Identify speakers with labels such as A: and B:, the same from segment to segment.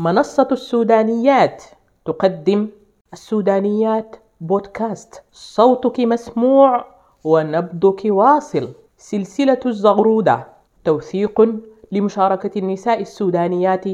A: منصة السودانيات. تقدم السودانيات بودكاست. صوتك مسموع ونبضك واصل. سلسلة الزغرودة. توثيق لمشاركة النساء السودانيات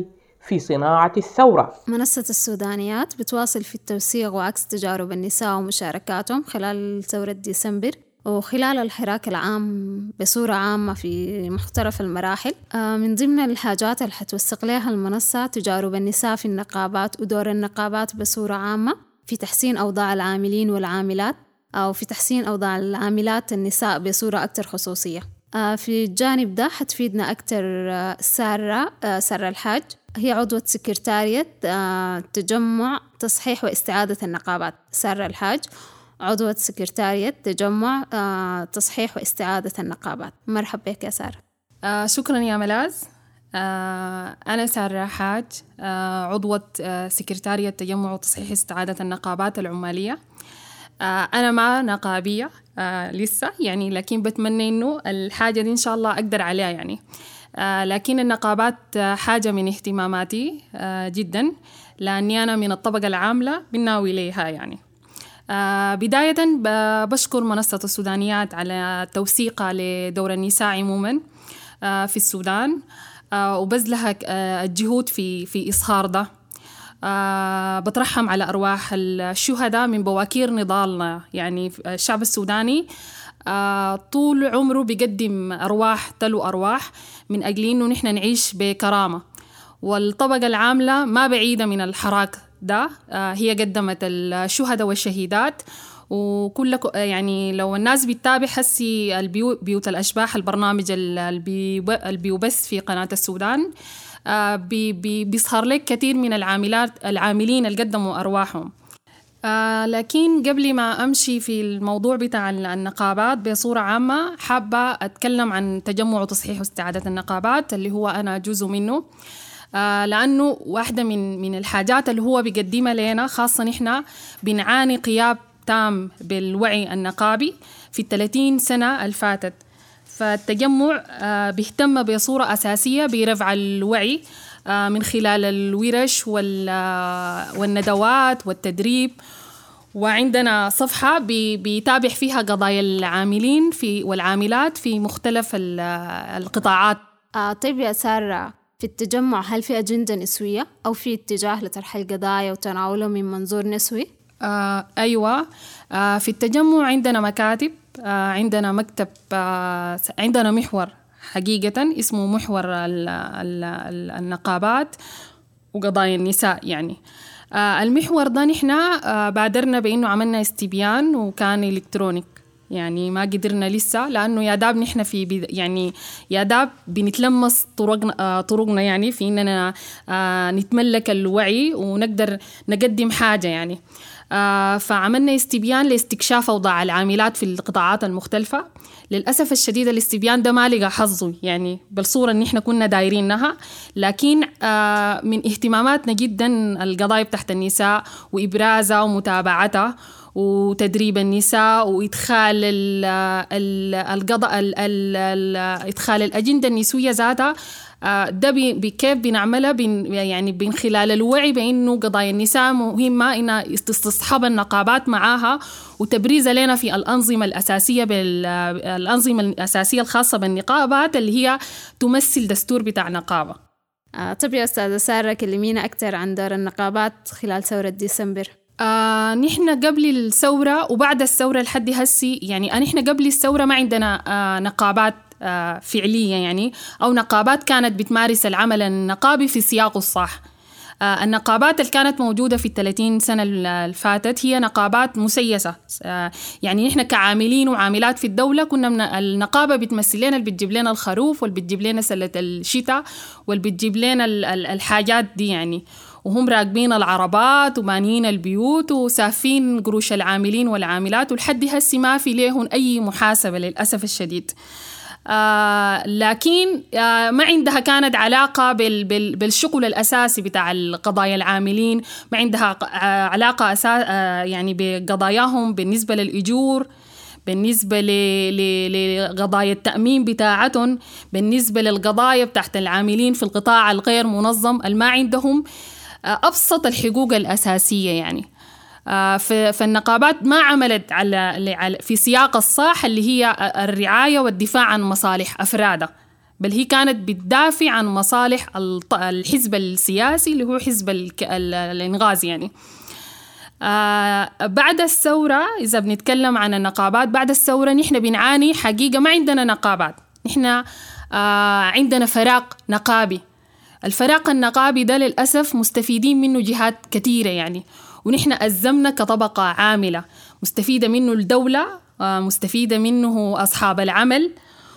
A: في صناعة الثورة.
B: منصة السودانيات بتواصل في التوثيق وعكس تجارب النساء ومشاركاتهم خلال ثورة ديسمبر. وخلال الحراك العام بصورة عامة في مختلف المراحل آه، من ضمن الحاجات اللي حتوثق لها المنصة تجارب النساء في النقابات ودور النقابات بصورة عامة في تحسين أوضاع العاملين والعاملات أو في تحسين أوضاع العاملات النساء بصورة أكثر خصوصية. آه، في الجانب ده حتفيدنا أكثر آه، سارة سارة الحاج. هي عضوة سكرتارية تجمع تصحيح واستعادة النقابات. سارة الحاج عضوة سكرتارية تجمع آه، تصحيح واستعادة النقابات. مرحبا بك يا سارة.
C: آه شكرا يا ملاز آه أنا سارة حاج عضوة سكرتارية تجمع وتصحيح استعادة النقابات العمالية. أنا ما نقابية لسه يعني لكن بتمنى إنه الحاجة دي إن شاء الله أقدر عليها يعني. لكن النقابات حاجة من اهتماماتي جدا لأني أنا من الطبقة العاملة بناوي ليها يعني. بداية بشكر منصة السودانيات على توثيقها لدور النساء عموما آه في السودان آه وبذلها آه الجهود في في إظهار ده. آه بترحم على أرواح الشهداء من بواكير نضالنا. يعني الشعب السوداني آه طول عمره بيقدم أرواح تلو أرواح من أجل إنه نحن نعيش بكرامة. والطبقة العاملة ما بعيدة من الحراك ده آه، هي قدمت الشهداء والشهيدات. وكل يعني لو الناس بتتابع حسي بيوت الأشباح البرنامج اللي بيبث في قناة السودان آه، بي بي بيظهر لك كثير من العاملات العاملين اللي قدموا أرواحهم. آه لكن قبل ما أمشي في الموضوع بتاع النقابات بصورة عامة حابة أتكلم عن تجمع وتصحيح واستعادة النقابات اللي هو أنا جزء منه. آه لأنه واحدة من من الحاجات اللي هو بيقدمها لنا خاصة نحن بنعاني غياب تام بالوعي النقابي في الثلاثين سنة الفاتت. فالتجمع آه بيهتم بصورة أساسية برفع الوعي آه من خلال الورش والندوات والتدريب. وعندنا صفحة بيتابع فيها قضايا العاملين في والعاملات في مختلف القطاعات.
B: طيب يا سارة في التجمع هل في أجندة نسوية؟ أو في اتجاه لطرح القضايا وتناوله من منظور نسوي؟
C: آه أيوة. آه في التجمع عندنا مكاتب آه عندنا مكتب آه عندنا محور حقيقة اسمه محور ال ال ال النقابات وقضايا النساء يعني. آه المحور ده نحن آه بادرنا بأنه عملنا استبيان وكان إلكترونيك. يعني ما قدرنا لسه لأنه يا داب نحن في يعني يا داب بنتلمس طرقنا آه طرقنا يعني في إننا آه نتملك الوعي ونقدر نقدم حاجة يعني. آه فعملنا استبيان لاستكشاف أوضاع العاملات في القطاعات المختلفة. للأسف الشديد الاستبيان ده ما لقى حظه يعني بالصورة اللي إحنا كنا دايرينها. لكن من اهتماماتنا جدا القضايا تحت النساء وإبرازها ومتابعتها. وتدريب النساء وإدخال القضاء إدخال الأجندة النسوية ذاتها آه، ده كيف بنعملها بن يعني من خلال الوعي بأنه قضايا النساء مهمة انها تستصحب النقابات معاها وتبريزها لنا في الأنظمة الأساسية بالانظمه الأساسية الخاصة بالنقابات اللي هي تمثل دستور بتاع نقابة.
B: آه طب يا أستاذة سارة كلمينا أكثر عن دور النقابات خلال ثورة ديسمبر.
C: آه نحن قبل الثورة وبعد الثورة لحد هسي يعني نحن قبل الثورة ما عندنا آه نقابات آه فعلية يعني أو نقابات كانت بتمارس العمل النقابي في سياقه الصح. آه النقابات اللي كانت موجودة في الثلاثين سنة اللي فاتت هي نقابات مسيسة. آه يعني نحن كعاملين وعاملات في الدولة كنا من النقابة بتمثل لنا اللي بتجيب لنا الخروف واللي بتجيب لنا سلة الشتاء واللي بتجيب لنا الحاجات دي يعني. وهم راكبين العربات وبانيين البيوت وسافين قروش العاملين والعاملات ولحد هسي ما في ليهم أي محاسبة للأسف الشديد. آه لكن آه ما عندها كانت علاقة بال بال بالشغل الأساسي بتاع القضايا العاملين ما عندها آه علاقة أساس آه يعني بقضاياهم بالنسبة للأجور بالنسبة لقضايا التأمين بتاعتهم بالنسبة للقضايا بتاعت العاملين في القطاع الغير منظم ما عندهم أبسط الحقوق الأساسية يعني. آه، فالنقابات ما عملت على في سياق الصاح اللي هي الرعاية والدفاع عن مصالح أفرادها بل هي كانت بتدافع عن مصالح الحزب السياسي اللي هو حزب الإنغاز يعني. آه بعد الثورة إذا بنتكلم عن النقابات بعد الثورة نحن بنعاني حقيقة ما عندنا نقابات. نحن آه عندنا فراق نقابي. الفراق النقابي ده للأسف مستفيدين منه جهات كثيرة يعني. ونحن أزمنا كطبقة عاملة. مستفيدة منه الدولة آه مستفيدة منه أصحاب العمل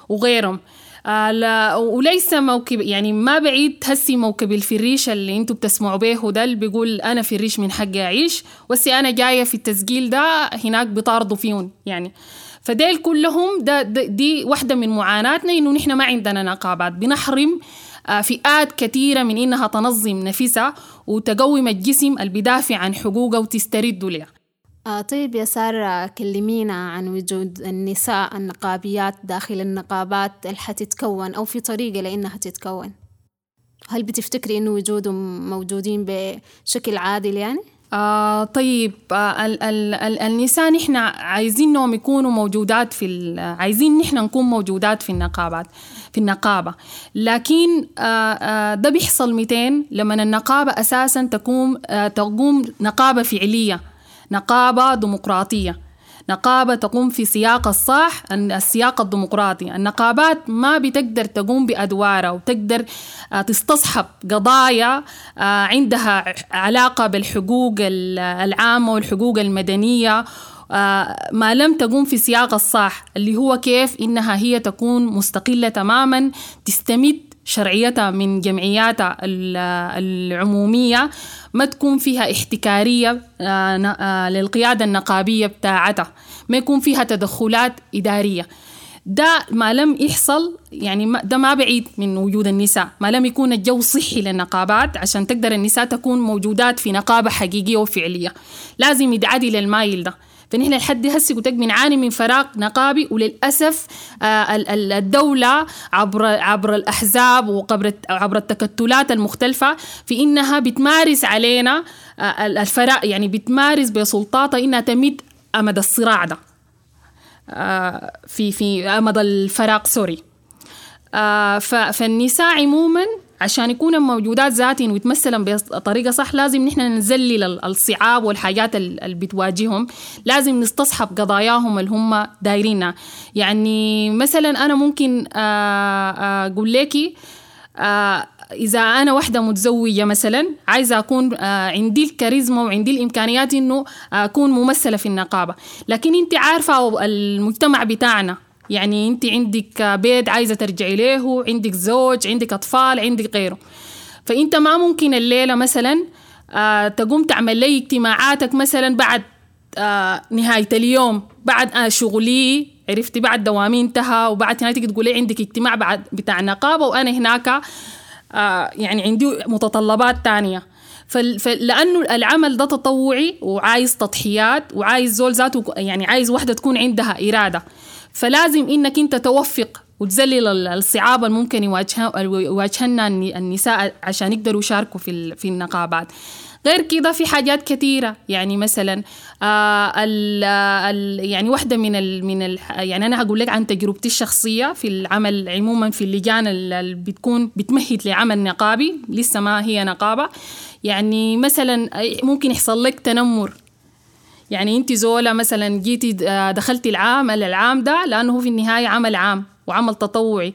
C: وغيرهم. آه وليس موكب يعني ما بعيد هسي موكب الفريش اللي أنتوا بتسمعوا به ده اللي بيقول أنا فريش من حقي أعيش وسي أنا جاية في التسجيل ده هناك بيطاردوا فيهم يعني. فديل كلهم ده, دي واحدة من معاناتنا إنه نحن ما عندنا نقابات. بنحرم آه، فئات كثيرة من إنها تنظم نفسها وتقوم الجسم اللي بيدافع عن حقوقها وتسترد لها.
B: آه طيب يا سارة كلمينا عن وجود النساء النقابيات داخل النقابات اللي حتتكون أو في طريقة لإنها تتكون؟ هل بتفتكري إنه وجودهم موجودين بشكل عادل يعني؟
C: آه طيب آه ال ال ال النساء نحن عايزينهم يكونوا موجودات في عايزين نحن نكون موجودات في النقابات في النقابة. لكن آه آه ده بيحصل 200 لما النقابة أساسا تقوم آه تقوم نقابة فعلية نقابة ديمقراطية. نقابة تقوم في سياق الصح السياق الديمقراطي. النقابات ما بتقدر تقوم بأدوارها وتقدر آه، تستصحب قضايا آه، عندها علاقة بالحقوق العامة والحقوق المدنية. آه، ما لم تقوم في سياق الصح اللي هو كيف إنها هي تكون مستقلة تماما تستمد شرعيتها من جمعياتها العمومية ما تكون فيها احتكارية آه، آه، للقيادة النقابية بتاعتها. ما يكون فيها تدخلات إدارية. ده ما لم يحصل يعني ده ما بعيد من وجود النساء. ما لم يكون الجو صحي للنقابات عشان تقدر النساء تكون موجودات في نقابة حقيقية وفعلية. لازم يدعدي للمايل ده. فنحن لحد هسه قلت بنعاني من فراغ نقابي وللأسف آه، الدولة عبر عبر الأحزاب وعبر عبر التكتلات المختلفة في إنها بتمارس علينا آه، الفراغ يعني بتمارس بسلطاتها إنها تمد أمد الصراع ده آه، في في أمد الفراغ سوري. فالنساء عموما عشان يكونوا موجودات ذاتهم ويتمثلا بطريقة صح لازم نحن نذلل الصعاب والحاجات اللي بتواجههم. لازم نستصحب قضاياهم اللي هم دايرينها. يعني مثلا أنا ممكن آه، آه، أقول لك آه، إذا أنا واحدة متزوجة مثلا عايزة أكون عندي الكاريزما وعندي الإمكانيات إنه أكون ممثلة في النقابة. لكن أنت عارفة المجتمع بتاعنا يعني انت عندك بيت عايزة ترجعي له عندك زوج عندك أطفال عندك غيره. فانت ما ممكن الليلة مثلا آه تقوم تعمل لي اجتماعاتك مثلا بعد آه نهاية اليوم بعد آه شغلي عرفتي؟ بعد دوامي انتهى وبعد هناك تقولي عندك اجتماع بعد بتاع نقابة وأنا هناك يعني عندي متطلبات تانية. فلانه العمل ده تطوعي وعايز تضحيات وعايز زول ذاته يعني عايز واحدة تكون عندها إرادة. فلازم إنك أنت توفق وتذلل الصعاب الممكن يواجهنا النساء عشان يقدروا يشاركوا في في النقابات. غير كده في حاجات كثيرة. يعني مثلا آه ال ال يعني واحدة من ال من ال يعني أنا هقول لك عن تجربتي الشخصية في العمل عموما في اللجان اللي بتكون بتمهد لعمل نقابي. لسه ما هي نقابة. يعني مثلا ممكن يحصل لك تنمر. يعني انت زولا مثلا جيتي آه، دخلتي العام العام ده لأنه هو في النهاية عمل عام وعمل تطوعي.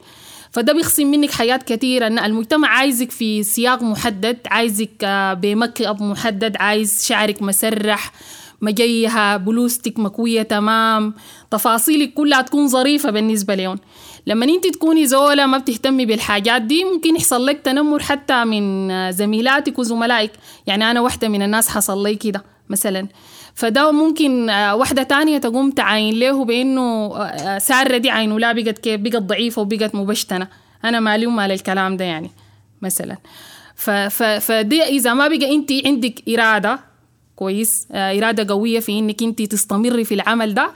C: فده بيخصم منك حياة كثيرة. إن المجتمع عايزك في سياق محدد عايزك آه، بمكب محدد عايز شعرك مسرح مجيها بلوستك مكوية تمام. تفاصيلك كلها تكون ظريفة بالنسبة لهم. لما انت تكوني زولة ما بتهتمي بالحاجات دي ممكن يحصل لك تنمر حتى من آه، زميلاتك وزملائك. يعني أنا واحدة من الناس حصل لي كده مثلا. فده ممكن آه، واحدة تانية تقوم تعاين له بأنه آه، آه، سارة دي عينه لا بقت كيف بقت ضعيفة وبقت مبشتنة أنا مالي ومال الكلام ده يعني مثلا فدي إذا ما بقى أنت عندك إرادة كويس إرادة قوية في إنك أنت تستمري في العمل ده.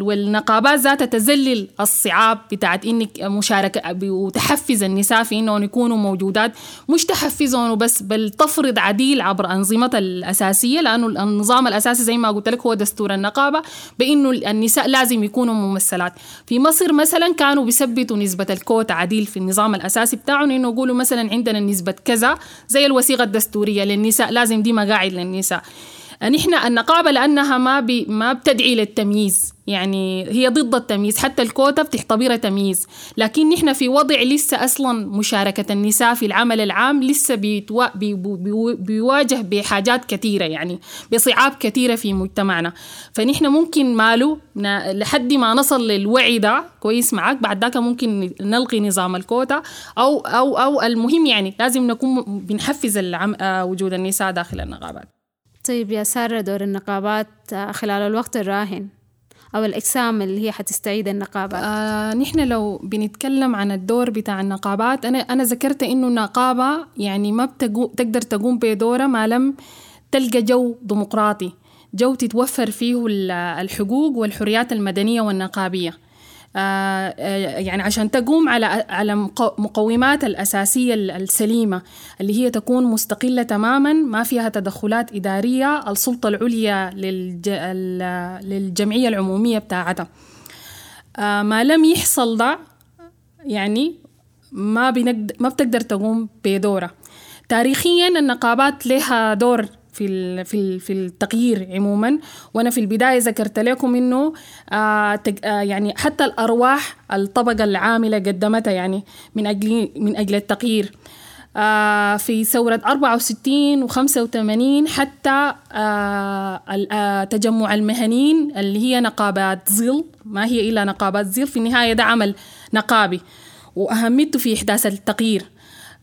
C: والنقابات ذاتها تذلل الصعاب بتاعت إنك مشاركة وتحفز النساء في إنهم يكونوا موجودات مش تحفزهم وبس بل تفرض عديل عبر انظمتها الأساسية لأنه النظام الأساسي زي ما قلت لك هو دستور النقابة بإنه النساء لازم يكونوا ممثلات. في مصر مثلا كانوا بيثبتوا نسبة الكوتا عديل في النظام الأساسي بتاعهم إنه يقولوا مثلا عندنا نسبة كذا زي الوثيقة الدستورية للنساء لازم دي مقاعد للنساء. نحن النقابه لانها ما بي ما بتدعي للتمييز. يعني هي ضد التمييز. حتى الكوتا بتعتبرها تمييز. لكن نحن في وضع لسه أصلا مشاركة. النساء في العمل العام لسه بيتوا بي بي بيواجه بحاجات كثيرة. يعني بصعاب كثيرة في مجتمعنا. فنحن ممكن ماله لحد ما نصل للوعي ده كويس معك بعد ذاك ممكن نلغي نظام الكوتا. أو أو أو المهم يعني لازم نكون بنحفز العم وجود النساء داخل النقابات.
B: طيب يا سارة دور النقابات خلال الوقت الراهن أو الأجسام اللي هي حتستعيد النقابات.
C: آه نحن لو بنتكلم عن الدور بتاع النقابات أنا أنا ذكرت إنه النقابة يعني ما بتقو تقدر تقوم بدورها ما لم تلقى جو ديمقراطي. جو تتوفر فيه الحقوق والحريات المدنية والنقابية. يعني عشان تقوم على على مقومات الأساسية السليمة اللي هي تكون مستقلة تماما ما فيها تدخلات إدارية السلطة العليا للجمعية العمومية بتاعتها. ما لم يحصل ده يعني ما بنقدر ما بتقدر تقوم بدورها تاريخيا النقابات لها دور في في في التغيير عموما. وأنا في البداية ذكرت لكم إنه آه يعني حتى الأرواح الطبقة العاملة قدمتها يعني من أجل من أجل التغيير. آه في ثورة 64 و 85 حتى آه تجمع المهنيين اللي هي نقابات ظل. ما هي إلا نقابات ظل في النهاية ده عمل نقابي. وأهميته في إحداث التغيير.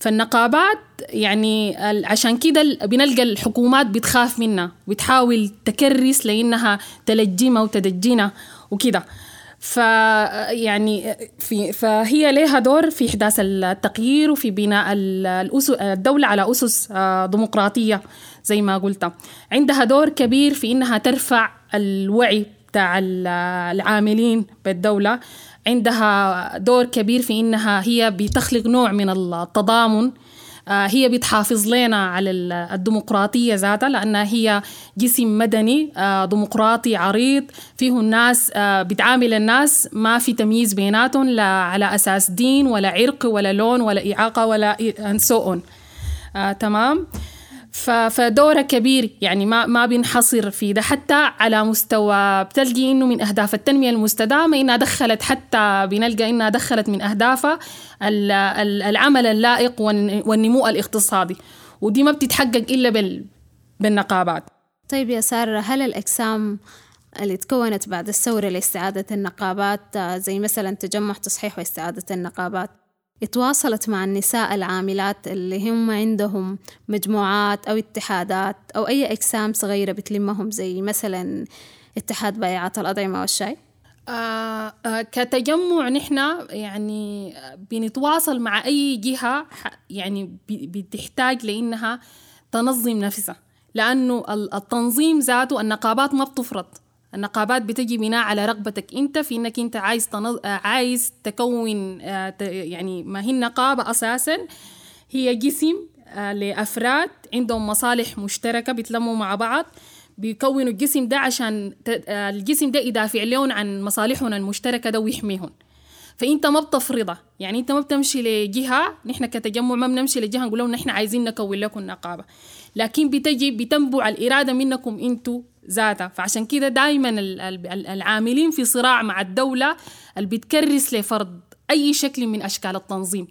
C: فالنقابات يعني عشان كده بنلقى الحكومات بتخاف منها بتحاول تكرس لإنها تلجمها وتدجينا وكده. ف يعني في فهي لها دور في إحداث التغيير وفي بناء الدولة على أسس ديمقراطية زي ما قلت. عندها دور كبير في إنها ترفع الوعي بتاع العاملين بالدولة. عندها دور كبير في إنها هي بتخلق نوع من التضامن. هي بتحافظ لنا على الديمقراطية ذاتها لأنها هي جسم مدني ديمقراطي عريض. فيه الناس بتعامل الناس ما في تمييز بيناتهم لا على أساس دين ولا عرق ولا لون ولا إعاقة ولا so on. تمام. فدورة كبير يعني ما ما بينحصر في ده حتى على مستوى بتلقي إنه من أهداف التنمية المستدامة إنها دخلت حتى بنلقى إنها دخلت من اهدافها العمل اللائق والنمو الاقتصادي. ودي ما بتتحقق إلا بال بالنقابات.
B: طيب يا سارة هل الأجسام اللي تكونت بعد الثورة لإستعادة النقابات زي مثلا تجمع تصحيح واستعادة النقابات اتواصلت مع النساء العاملات اللي هم عندهم مجموعات أو اتحادات أو أي أجسام صغيرة بتلمهم زي مثلا اتحاد بائعات الأطعمة والشاي؟
C: آه آه كتجمع نحن يعني بنتواصل مع أي جهة يعني بتحتاج لأنها تنظم نفسها لأنه التنظيم ذاته النقابات ما بتفرض. النقابات بتجي بناء على رغبتك انت في انك انت عايز تنظ... عايز تكون يعني ما هي النقابة أساسا هي جسم لأفراد عندهم مصالح مشتركة بيتلموا مع بعض بيكونوا الجسم ده عشان الجسم ده يدافع لهم عن مصالحهم المشتركة ده ويحميهم. فإنت ما بتفرضها يعني إنت ما بتمشي لجهة نحن كتجمع ما بنمشي لجهة نقول لهم نحن عايزين نكون لكم نقابة. لكن بتجي بتنبع الإرادة منكم أنتوا ذاتها. فعشان كده دائما العاملين في صراع مع الدولة اللي بتكرس لفرض أي شكل من أشكال التنظيم.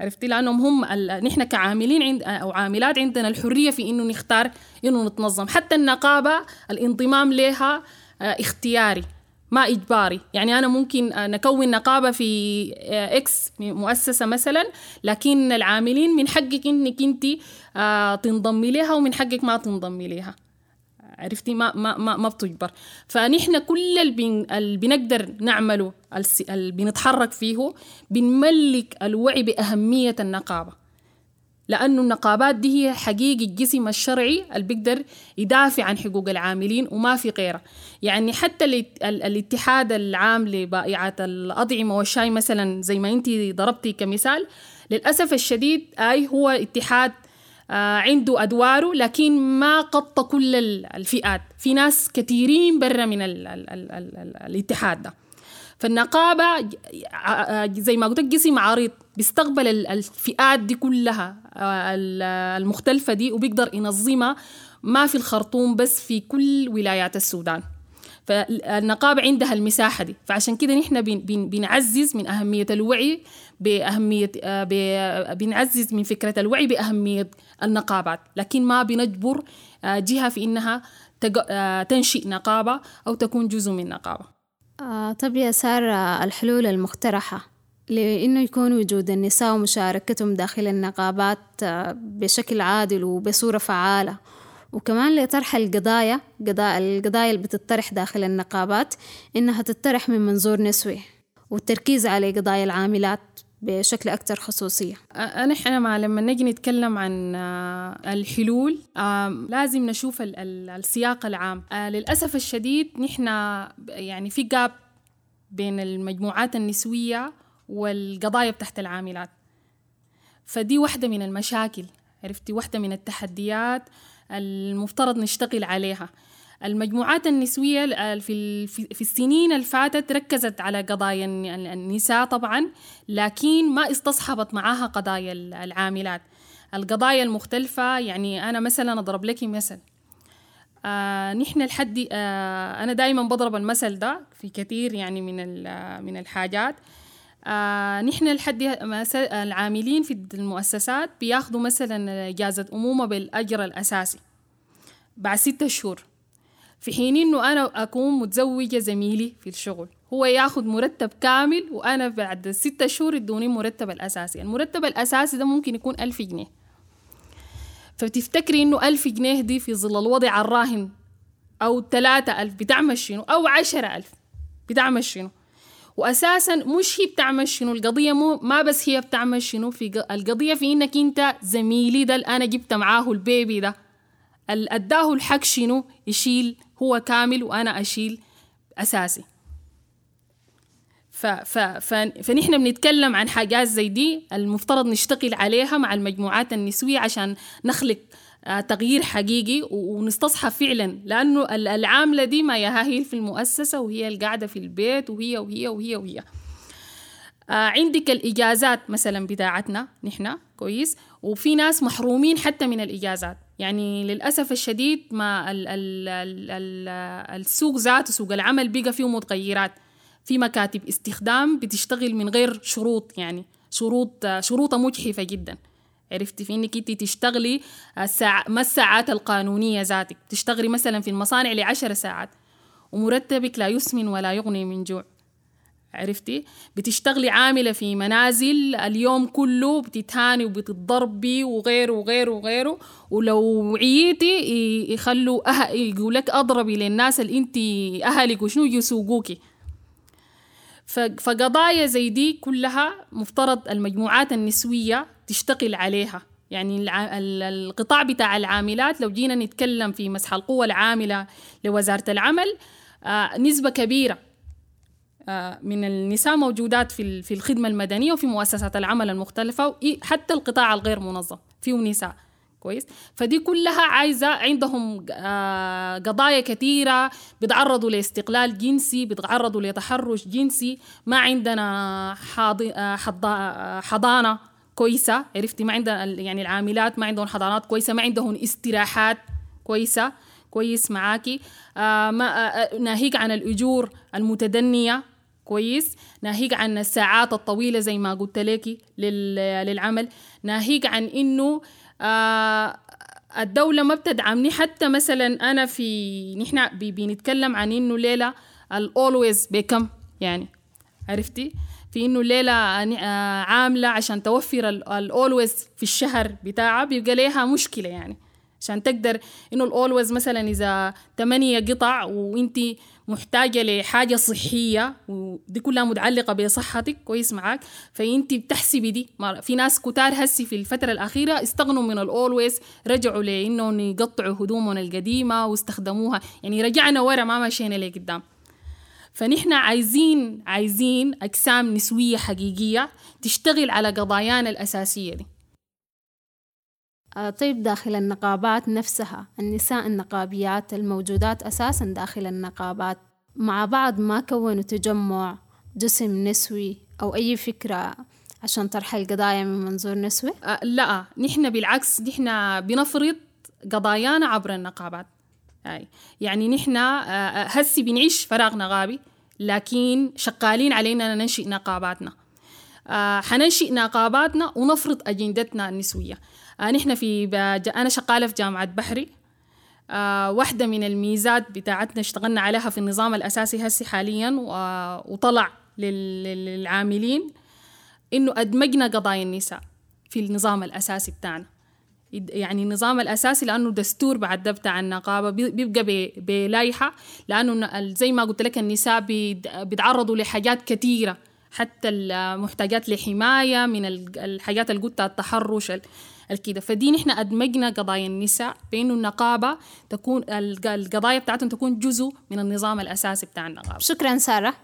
C: عرفتي؟ لأنهم هم نحن كعاملين عند أو عاملات عندنا الحرية في إنه نختار إنه نتنظم. حتى النقابة الانضمام لها اختياري. ما إجباري. يعني أنا ممكن نكون نقابة في إكس مؤسسة مثلا لكن العاملين من حقك إنك أنت تنضمي لها ومن حقك ما تنضمي لها. عرفتي؟ ما ما ما, ما بتجبر. فنحن كل اللي, اللي بنقدر نعمله اللي بنتحرك فيه بنملك الوعي بأهمية النقابة. لأنه النقابات دي هي حقيقي الجسم الشرعي اللي بيقدر يدافع عن حقوق العاملين وما في غيره. يعني حتى الاتحاد العام لبائعات الأطعمة والشاي مثلا زي ما أنت ضربتي كمثال للأسف الشديد أي هو اتحاد آه، عنده أدواره لكن ما قط كل الفئات. في ناس كثيرين برا من ال ال ال ال ال الاتحاد ده. فالنقابة زي ما قلت قسم عريض. بيستقبل الفئات دي كلها آه، المختلفة دي وبيقدر ينظمها ما في الخرطوم بس في كل ولايات السودان. فالنقابة عندها المساحة دي. فعشان كده نحن بنعزز من أهمية الوعي بأهمية آه، بنعزز من فكرة الوعي بأهمية النقابات. لكن ما بنجبر آه، جهة في إنها تنشئ نقابة أو تكون جزء من نقابة.
B: آه طب يا سارة الحلول المقترحة لإنه يكون وجود النساء ومشاركتهم داخل النقابات آه بشكل عادل وبصورة فعالة. وكمان لطرح القضايا القضايا اللي بتطرح داخل النقابات إنها تطرح من منظور نسوي والتركيز على قضايا العاملات بشكل أكثر خصوصية.
C: نحن ما لما نجي نتكلم عن الحلول لازم نشوف السياق العام. للأسف الشديد نحن يعني في جاب بين المجموعات النسوية والقضايا بتاعت العاملات. فدي واحدة من المشاكل عرفتي؟ واحدة من التحديات المفترض نشتغل عليها. المجموعات النسوية في السنين اللي فاتت ركزت على قضايا النساء طبعا لكن ما استصحبت معاها قضايا العاملات. القضايا المختلفة يعني أنا مثلا أضرب لك مثل. آه نحن الحد آه أنا دائما بضرب المثل ده في كثير يعني من من الحاجات. آه نحن الحد العاملين في المؤسسات بياخذوا مثلا إجازة أمومة بالأجر الأساسي بعد ستة شهور. في حين إنه أنا أكون متزوجة زميلي في الشغل هو ياخذ مرتب كامل وأنا بعد ستة شهور يدوني المرتب الأساسي. المرتب الأساسي ده ممكن يكون ألف جنيه. فتفتكري إنه ألف جنيه دي في ظل الوضع الراهن أو ثلاثة ألف بتعمل شنو أو عشرة ألف بتعمل شنو واساسا مش هي بتعمل شنو القضية مو ما بس هي بتعمل شنو في القضية في إنك أنت زميلي ده اللي أنا جبت معاه البيبي ده. أداه الحق شنو؟ يشيل هو كامل وأنا أشيل أساسي. ف ف فنحن بنتكلم عن حاجات زي دي المفترض نشتغل عليها مع المجموعات النسوية عشان نخلق تغيير حقيقي ونستصحى فعلا لأنه العاملة دي ما ياها هي في المؤسسة وهي القاعدة في البيت وهي وهي وهي وهي. آه عندك الإجازات مثلا بتاعتنا نحن كويس؟ وفي ناس محرومين حتى من الإجازات. يعني للأسف الشديد ما ال ال ال ال السوق ذاته سوق العمل بقى فيه متغيرات. في مكاتب استخدام بتشتغل من غير شروط يعني شروط شروطها مجحفة جدا. عرفتي في انك انت تشتغلي الساعة ما الساعات القانونية ذاتك؟ تشتغلي مثلا في المصانع لعشر ساعات ومرتبك لا يسمن ولا يغني من جوع. عرفتي؟ بتشتغلي عاملة في منازل اليوم كله بتتهاني وبتتضربي وغيره وغيره وغيره ولو عييتي يخلوا أه... يقول لك أضربي للناس اللي أنت أهلك وشنو يسوقوكي. فقضايا زي دي كلها مفترض المجموعات النسوية تشتغل عليها. يعني القطاع بتاع العاملات لو جينا نتكلم في مسح القوة العاملة لوزارة العمل آه، نسبة كبيرة آه، من النساء موجودات في في الخدمة المدنية وفي مؤسسات العمل المختلفة حتى القطاع الغير منظم فيه نساء. كويس؟ فدي كلها عايزة عندهم آه، قضايا كثيرة بيتعرضوا لاستقلال جنسي بيتعرضوا لتحرش جنسي ما عندنا حضانة. كويسة عرفتي؟ ما عندنا يعني العاملات ما عندهم حضانات كويسة ما عندهم استراحات كويسة. كويس معاكي آه ما آه ناهيك عن الأجور المتدنية. كويس. ناهيك عن الساعات الطويلة زي ما قلت لك للعمل. ناهيك عن إنه آه الدولة ما بتدعمني. حتى مثلا أنا في نحن بنتكلم عن إنه ليلة ال Always بكم يعني عرفتي؟ في إنه ليلة عاملة عشان توفر ال Always في الشهر بتاعها بيبقى ليها مشكلة يعني. عشان تقدر إنه ال Always مثلا إذا ثمانية قطع وإنت محتاجة لحاجة صحية ودي كلها متعلقة بصحتك كويس معاك. فإنت بتحسبي دي. في ناس كتار هسي في الفترة الأخيرة استغنوا من الاولويز رجعوا لإنهم يقطعوا هدومهم القديمة واستخدموها. يعني رجعنا ورا ما مشينا لقدام. فنحن عايزين عايزين أجسام نسوية حقيقية تشتغل على قضايانا الأساسية دي.
B: آه، طيب داخل النقابات نفسها النساء النقابيات الموجودات أساسا داخل النقابات مع بعض ما كونوا تجمع جسم نسوي أو أي فكرة عشان طرح القضايا من منظور نسوي؟
C: أه لا نحن بالعكس نحن بنفرض قضايانا عبر النقابات. يعني نحن آه، آه، هسي بنعيش فراغ نقابي لكن شغالين علينا ننشئ نقاباتنا. حننشئ نقاباتنا ونفرض أجندتنا النسوية. آه نحن في أنا شغالة في جامعة بحري. آه واحدة من الميزات بتاعتنا اشتغلنا عليها في النظام الأساسي هسي حاليا وطلع للعاملين إنه أدمجنا قضايا النساء في النظام الأساسي بتاعنا. يعني النظام الأساسي لأنه دستور بعد بتاع النقابة بيبقى بلايحة لأنه زي ما قلت لك النساء بيتعرضوا لحاجات كثيرة حتى المحتاجات لحماية من الحاجات اللي قلتها التحرش الكده فدي نحن أدمجنا قضايا النساء بأنه النقابة تكون القضايا بتاعتهم تكون جزء من النظام الأساسي بتاع النقابة.
B: شكرا سارة.